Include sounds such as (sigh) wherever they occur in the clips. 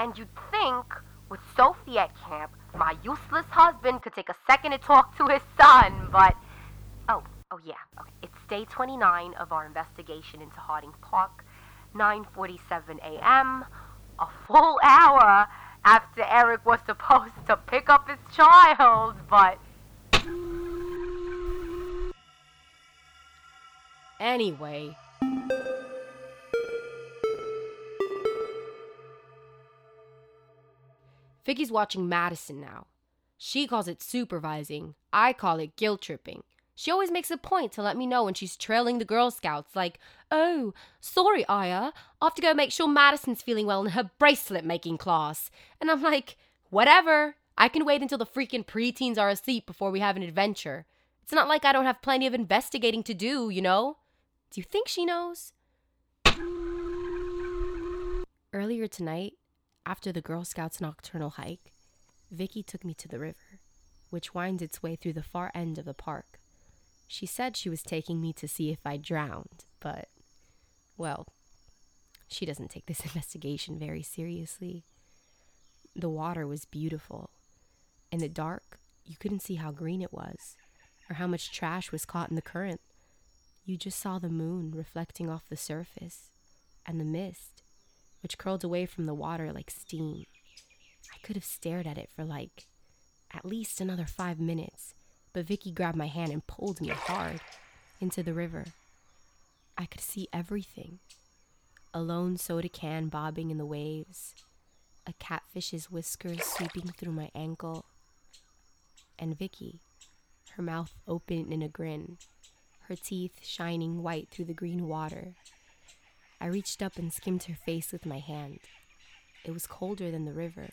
And you'd think, with Sophie at camp, my useless husband could take a second to talk to his son, but. Oh, oh yeah, okay. It's day 29 of our investigation into Harding Park, 9:47 a.m., a full hour after Eric was supposed to pick up his child, but. Anyway. Vicky's watching Madison now. She calls it supervising. I call it guilt tripping. She always makes a point to let me know when she's trailing the Girl Scouts, like, oh, sorry, Aya, I have to go make sure Madison's feeling well in her bracelet making class. And I'm like, whatever. I can wait until the freaking preteens are asleep before we have an adventure. It's not like I don't have plenty of investigating to do, you know? Do you think she knows? Earlier tonight, after the Girl Scouts nocturnal hike, Vicky took me to the river, which winds its way through the far end of the park. She said she was taking me to see if I drowned, but, well, she doesn't take this (laughs) investigation very seriously. The water was beautiful. In the dark, you couldn't see how green it was, or how much trash was caught in the current. You just saw the moon reflecting off the surface, and the mist, which curled away from the water like steam. I could have stared at it for like at least another five minutes but Vicky grabbed my hand and pulled me hard into the river. I could see everything a lone soda can bobbing in the waves, a catfish's whiskers sweeping through my ankle, and Vicky, her mouth open in a grin, her teeth shining white through the green water. I reached up and skimmed her face with my hand. It was colder than the river,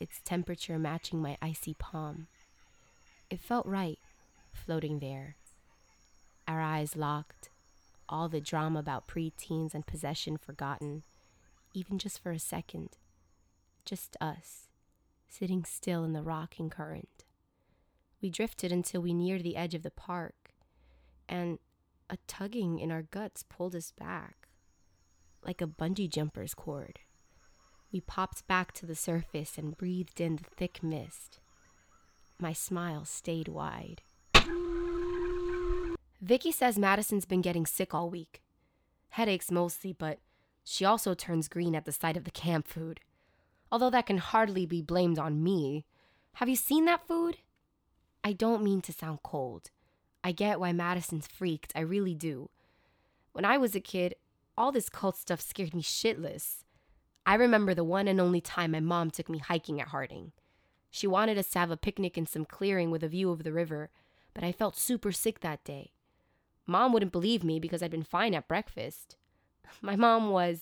its temperature matching my icy palm. It felt right, floating there. Our eyes locked, all the drama about preteens and possession forgotten, even just for a second. Just us, sitting still in the rocking current. We drifted until we neared the edge of the park, and a tugging in our guts pulled us back, like a bungee jumper's cord. We popped back to the surface and breathed in the thick mist. My smile stayed wide. Vicky says Madison's been getting sick all week. Headaches mostly, but she also turns green at the sight of the camp food. Although that can hardly be blamed on me. Have you seen that food? I don't mean to sound cold. I get why Madison's freaked, I really do. When I was a kid, all this cult stuff scared me shitless. I remember the one and only time my mom took me hiking at Harding. She wanted us to have a picnic in some clearing with a view of the river, but I felt super sick that day. Mom wouldn't believe me because I'd been fine at breakfast. (laughs) My mom was.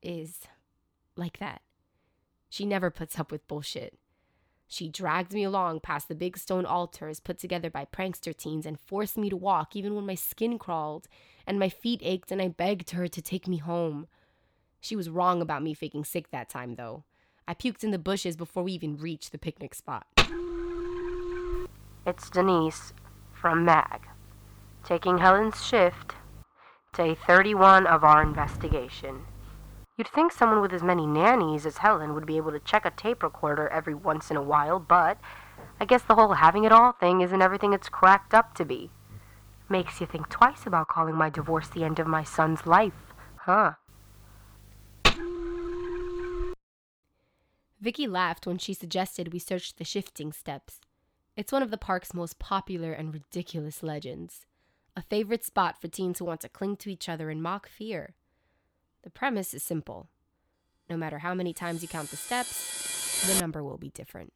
is. like that. She never puts up with bullshit. She dragged me along past the big stone altars put together by prankster teens and forced me to walk even when my skin crawled and my feet ached and I begged her to take me home. She was wrong about me faking sick that time, though. I puked in the bushes before we even reached the picnic spot. It's Denise from MAG, taking Helen's shift, day 31 of our investigation. You'd think someone with as many nannies as Helen would be able to check a tape recorder every once in a while, but I guess the whole having it all thing isn't everything it's cracked up to be. Makes you think twice about calling my divorce the end of my son's life, huh? Vicky laughed when she suggested we search the shifting steps. It's one of the park's most popular and ridiculous legends, a favorite spot for teens who want to cling to each other in mock fear. The premise is simple. No matter how many times you count the steps, the number will be different.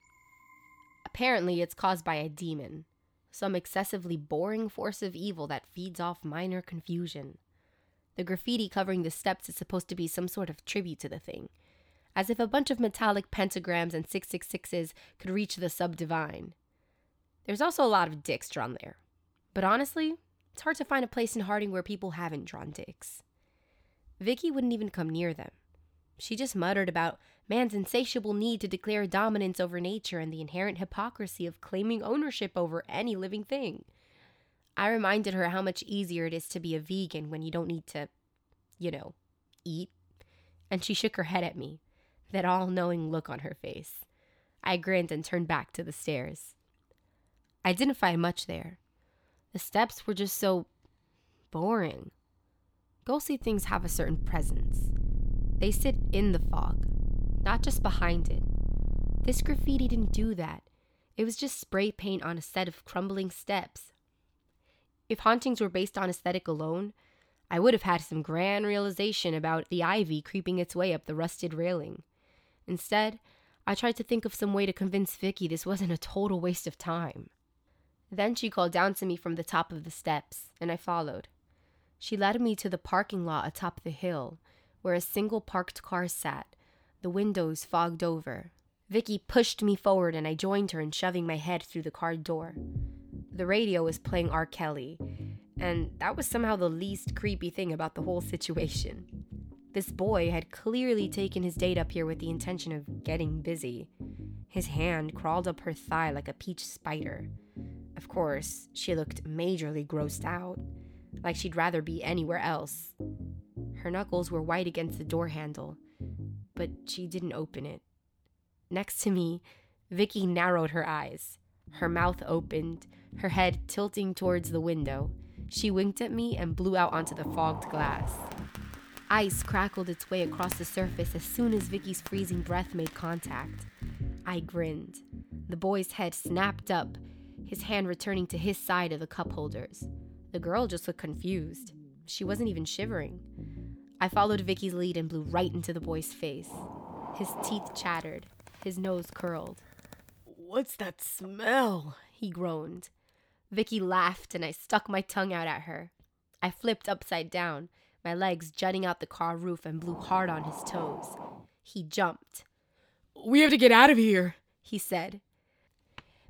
Apparently, it's caused by a demon, some excessively boring force of evil that feeds off minor confusion. The graffiti covering the steps is supposed to be some sort of tribute to the thing, as if a bunch of metallic pentagrams and 666s could reach the subdivine. There's also a lot of dicks drawn there. But honestly, it's hard to find a place in Harding where people haven't drawn dicks. Vicky wouldn't even come near them. She just muttered about man's insatiable need to declare dominance over nature and the inherent hypocrisy of claiming ownership over any living thing. I reminded her how much easier it is to be a vegan when you don't need to, you know, eat. And she shook her head at me that all knowing look on her face. I grinned and turned back to the stairs. I didn't find much there. The steps were just so boring. Ghostly things have a certain presence. They sit in the fog, not just behind it. This graffiti didn't do that. It was just spray paint on a set of crumbling steps. If hauntings were based on aesthetic alone, I would have had some grand realization about the ivy creeping its way up the rusted railing. Instead, I tried to think of some way to convince Vicky this wasn't a total waste of time. Then she called down to me from the top of the steps, and I followed. She led me to the parking lot atop the hill, where a single parked car sat, the windows fogged over. Vicky pushed me forward and I joined her in shoving my head through the car door. The radio was playing R. Kelly, and that was somehow the least creepy thing about the whole situation. This boy had clearly taken his date up here with the intention of getting busy. His hand crawled up her thigh like a peach spider. Of course, she looked majorly grossed out, like she'd rather be anywhere else. Her knuckles were white against the door handle, but she didn't open it. Next to me, Vicky narrowed her eyes. Her mouth opened, her head tilting towards the window. She winked at me and blew out onto the fogged glass. Ice crackled its way across the surface as soon as Vicky's freezing breath made contact. I grinned. The boy's head snapped up, his hand returning to his side of the cup holders. The girl just looked confused. She wasn't even shivering. I followed Vicky's lead and blew right into the boy's face. His teeth chattered, his nose curled. What's that smell? he groaned. Vicky laughed and I stuck my tongue out at her. I flipped upside down, my legs jutting out the car roof and blew hard on his toes. He jumped. We have to get out of here, he said.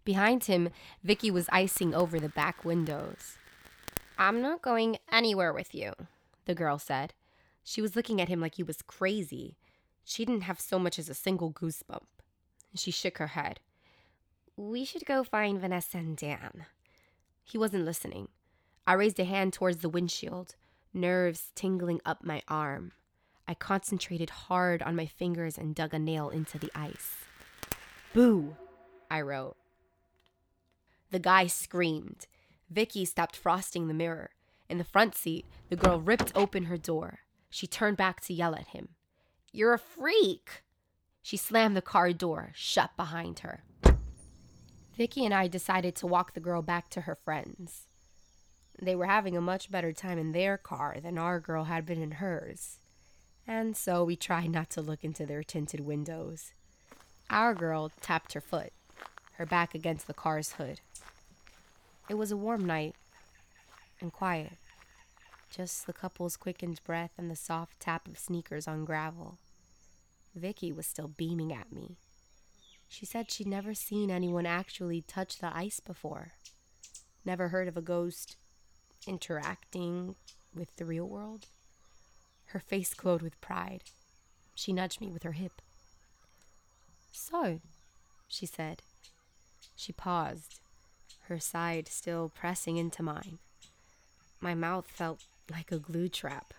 Behind him, Vicky was icing over the back windows. I'm not going anywhere with you, the girl said. She was looking at him like he was crazy. She didn't have so much as a single goosebump. She shook her head. We should go find Vanessa and Dan. He wasn't listening. I raised a hand towards the windshield nerves tingling up my arm. I concentrated hard on my fingers and dug a nail into the ice. Boo, I wrote. The guy screamed. Vicky stopped frosting the mirror. In the front seat, the girl ripped open her door. She turned back to yell at him. You're a freak! She slammed the car door shut behind her. Vicky and I decided to walk the girl back to her friends. They were having a much better time in their car than our girl had been in hers. And so we tried not to look into their tinted windows. Our girl tapped her foot, her back against the car's hood. It was a warm night and quiet. Just the couple's quickened breath and the soft tap of sneakers on gravel. Vicky was still beaming at me. She said she'd never seen anyone actually touch the ice before. Never heard of a ghost interacting with the real world. Her face glowed with pride. She nudged me with her hip. So, she said. She paused, her side still pressing into mine. My mouth felt like a glue trap,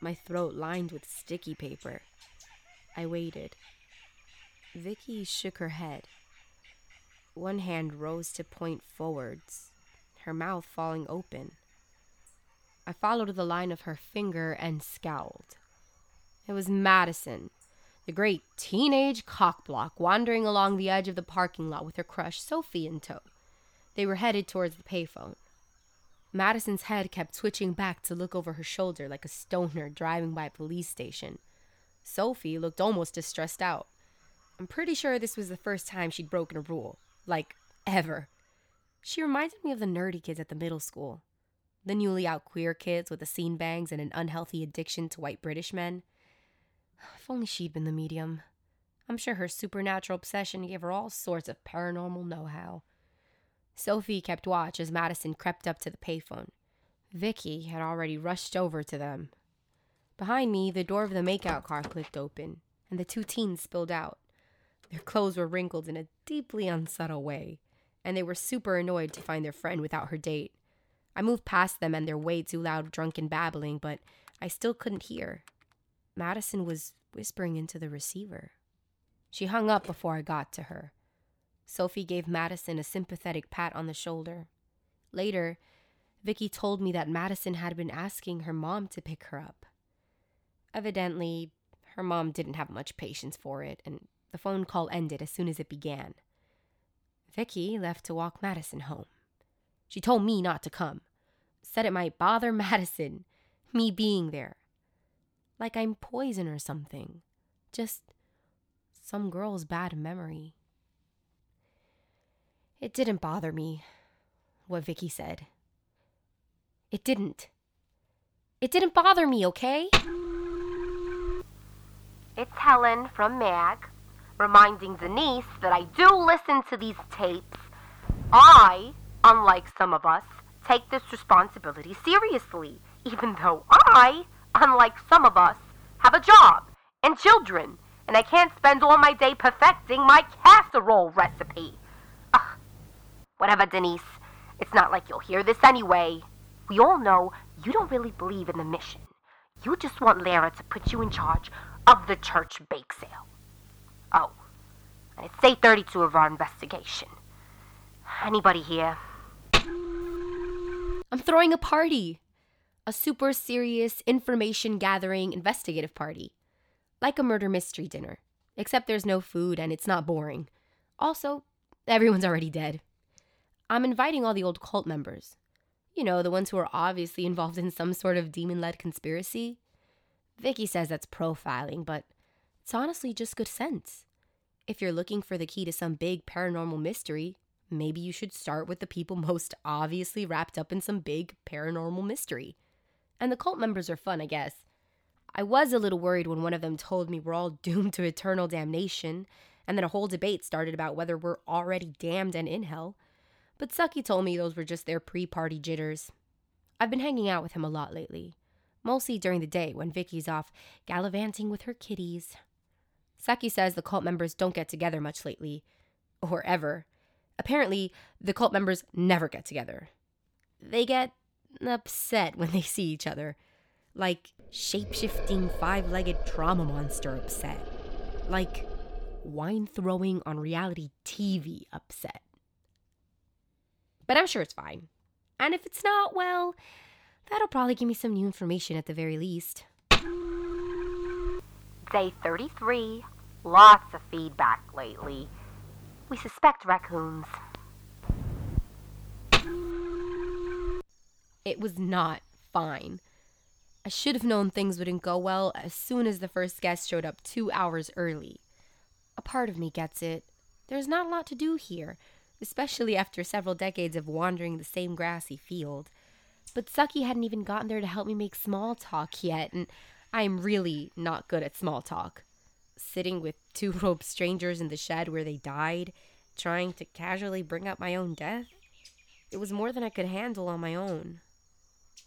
my throat lined with sticky paper. I waited. Vicky shook her head. One hand rose to point forwards, her mouth falling open. I followed the line of her finger and scowled. It was Madison, the great teenage cockblock, wandering along the edge of the parking lot with her crush, Sophie, in tow. They were headed towards the payphone. Madison's head kept switching back to look over her shoulder like a stoner driving by a police station. Sophie looked almost as stressed out. I'm pretty sure this was the first time she'd broken a rule. Like, ever. She reminded me of the nerdy kids at the middle school. The newly out queer kids with the scene bangs and an unhealthy addiction to white British men. (sighs) If only she'd been the medium. I'm sure her supernatural obsession gave her all sorts of paranormal know how. Sophie kept watch as Madison crept up to the payphone. Vicky had already rushed over to them. Behind me, the door of the makeout car clicked open, and the two teens spilled out. Their clothes were wrinkled in a deeply unsubtle way and they were super annoyed to find their friend without her date. I moved past them and their way too loud drunken babbling, but I still couldn't hear. Madison was whispering into the receiver. She hung up before I got to her. Sophie gave Madison a sympathetic pat on the shoulder. Later, Vicky told me that Madison had been asking her mom to pick her up. Evidently, her mom didn't have much patience for it, and the phone call ended as soon as it began. Vicky left to walk Madison home. She told me not to come, said it might bother (laughs) Madison, me being there. Like I'm poison or something. Just some girl's bad memory. It didn't bother me, what Vicky said. It didn't. It didn't bother me, okay? It's Helen from MAG, reminding Denise that I do listen to these tapes. I, unlike some of us, take this responsibility seriously, even though I, unlike some of us, have a job and children, and I can't spend all my day perfecting my casserole recipe. Whatever, Denise. It's not like you'll hear this anyway. We all know you don't really believe in the mission. You just want Lara to put you in charge of the church bake sale. Oh, and it's day 32 of our investigation. Anybody here? I'm throwing a party. A super serious information gathering investigative party. Like a murder mystery dinner. Except there's no food and it's not boring. Also, everyone's already dead. I'm inviting all the old cult members. You know, the ones who are obviously involved in some sort of demon led conspiracy. Vicky says that's profiling, but it's honestly just good sense. If you're looking for the key to some big paranormal mystery, maybe you should start with the people (laughs) most obviously wrapped up in some big paranormal mystery. And the cult members are fun, I guess. I was a little worried when one of them told me we're all (laughs) doomed to eternal damnation, and then a whole debate started about whether we're already damned and in hell. But Saki told me those were just their pre party jitters. I've been hanging out with him a lot lately, mostly during the day when Vicky's off gallivanting with her kitties. Saki says the cult members don't get together much lately, or ever. Apparently, the cult members never get together. They get upset when they see each other, like shape shifting five legged trauma monster upset, like wine throwing on reality TV upset. But I'm sure it's fine. And if it's not, well, that'll probably give me some new information at the very least. Day 33. Lots of feedback lately. We suspect raccoons. It was not fine. I should have known things wouldn't go well as soon as the first guest showed up two hours early. A part of me gets it. There's not a lot to do here, especially after several decades of wandering the same grassy field. But Saki hadn't even gotten there to help me make small talk yet, and I am really not good at small talk. Sitting with two (laughs) robed strangers in the shed where they died, trying to casually bring up my own death, it was more than I could handle on my own.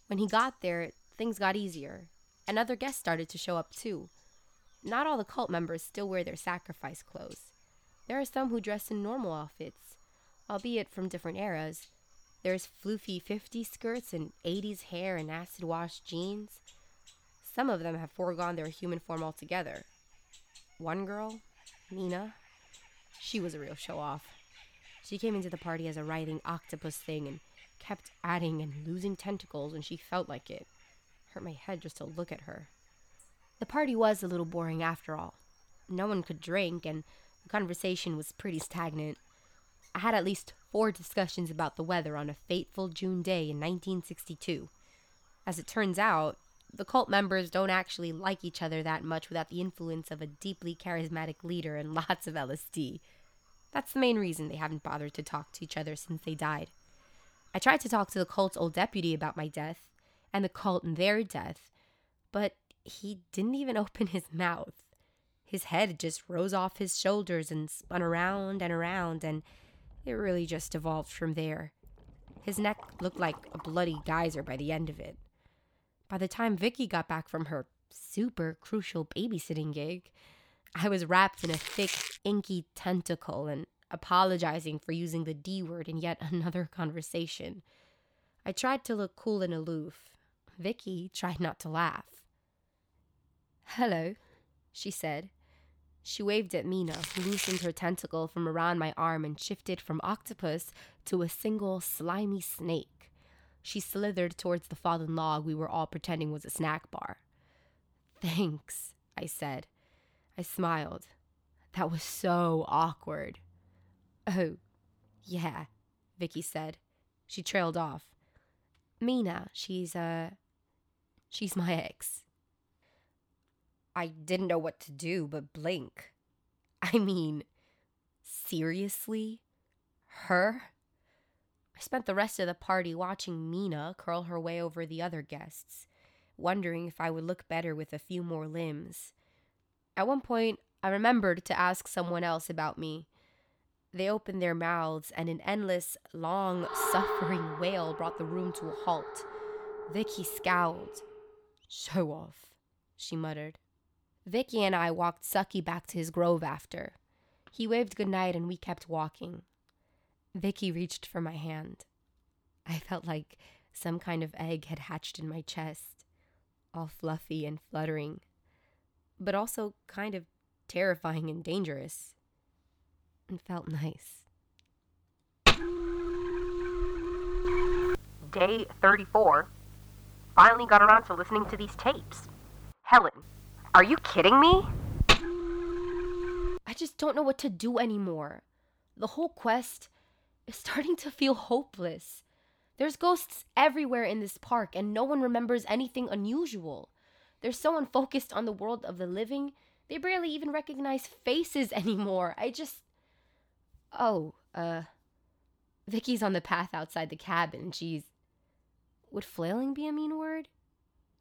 When he got there, things got easier, and other guests started to show up too. Not all the cult members still wear their sacrifice clothes. There are some who dress in normal outfits, albeit from different eras. There's floofy 50s skirts and 80s hair and acid wash jeans. Some of them have foregone their human form altogether. One girl, Mina, she was a real show off. She came into the party as a writhing octopus thing and kept adding and losing tentacles when she felt like it. Hurt my head just to look at her. The party was a little boring after all. No one could drink, and the conversation was pretty stagnant. I had at least four discussions about the weather on a fateful June day in 1962. As it turns out, the cult members don't actually like each other that much without the influence of a deeply charismatic leader and (laughs) lots of LSD. That's the main reason they haven't bothered to talk to each other since they died. I tried to talk to the cult's old deputy about my death and the cult and their death, but he didn't even (laughs) open his mouth. His head just rose off his shoulders and spun around and around, and it really just evolved from there. His neck looked like a bloody geyser by the end of it. By the time Vicky got back from her super crucial babysitting gig, I was wrapped in a thick, inky tentacle and apologizing for using the D word in yet another (laughs) conversation. I tried to look cool and aloof. Vicky tried not to laugh. Hello, she said. She waved at Mina, who loosened her tentacle from around my arm and shifted from octopus to a single slimy snake. She slithered towards the fallen log we were all pretending was a snack bar. Thanks, I said. I smiled. That was so awkward. Oh, yeah, Vicky said. She trailed off. Mina, she's, uh, she's my ex. I didn't know what to do but blink. (laughs) I mean, seriously? Her? I spent the rest of the party watching Mina curl her way over the other guests, wondering if I would look better with a few more limbs. At one point, I remembered to ask someone else about me. They opened their mouths, and an endless, long, suffering wail brought the room to a halt. Vicky scowled. Show off, she muttered. Vicky and I walked Saki back to his grove after. He waved goodnight and we kept walking. Vicky reached for my hand. I felt like some kind of egg had hatched in my chest, all fluffy and fluttering, but also kind of terrifying and dangerous. And felt nice. Day 34. Finally got around to listening to these tapes. Helen, are you kidding me? I just don't know what to do anymore. The whole quest is starting to feel hopeless. There's ghosts everywhere in this park, and no one remembers anything unusual. They're so unfocused on the world of the living, they barely even recognize faces (laughs) anymore. I just. Oh, uh. Vicky's on the path outside the cabin. She's. Would flailing be a mean word?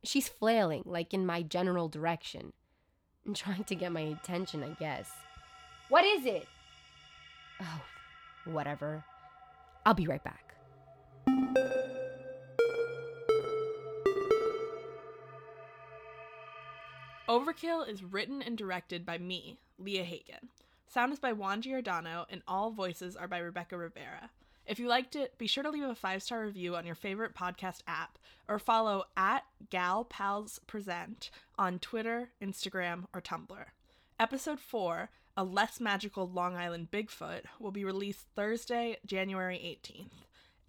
She's flailing, like in my general direction. And trying to get my attention, I guess. What is it? Oh, whatever. I'll be right back. Overkill is written and directed by me, Leah Hagen. Sound is by Juan Giordano, and all voices are by Rebecca Rivera. If you liked it, be sure to leave a five star review on your favorite podcast app or follow at GalPalsPresent on Twitter, Instagram, or Tumblr. Episode 4, A Less Magical Long Island Bigfoot, will be released Thursday, January 18th.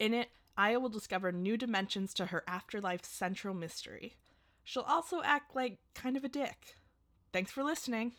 In it, Aya will discover new dimensions to her afterlife central mystery. She'll also act like kind of a dick. Thanks for listening.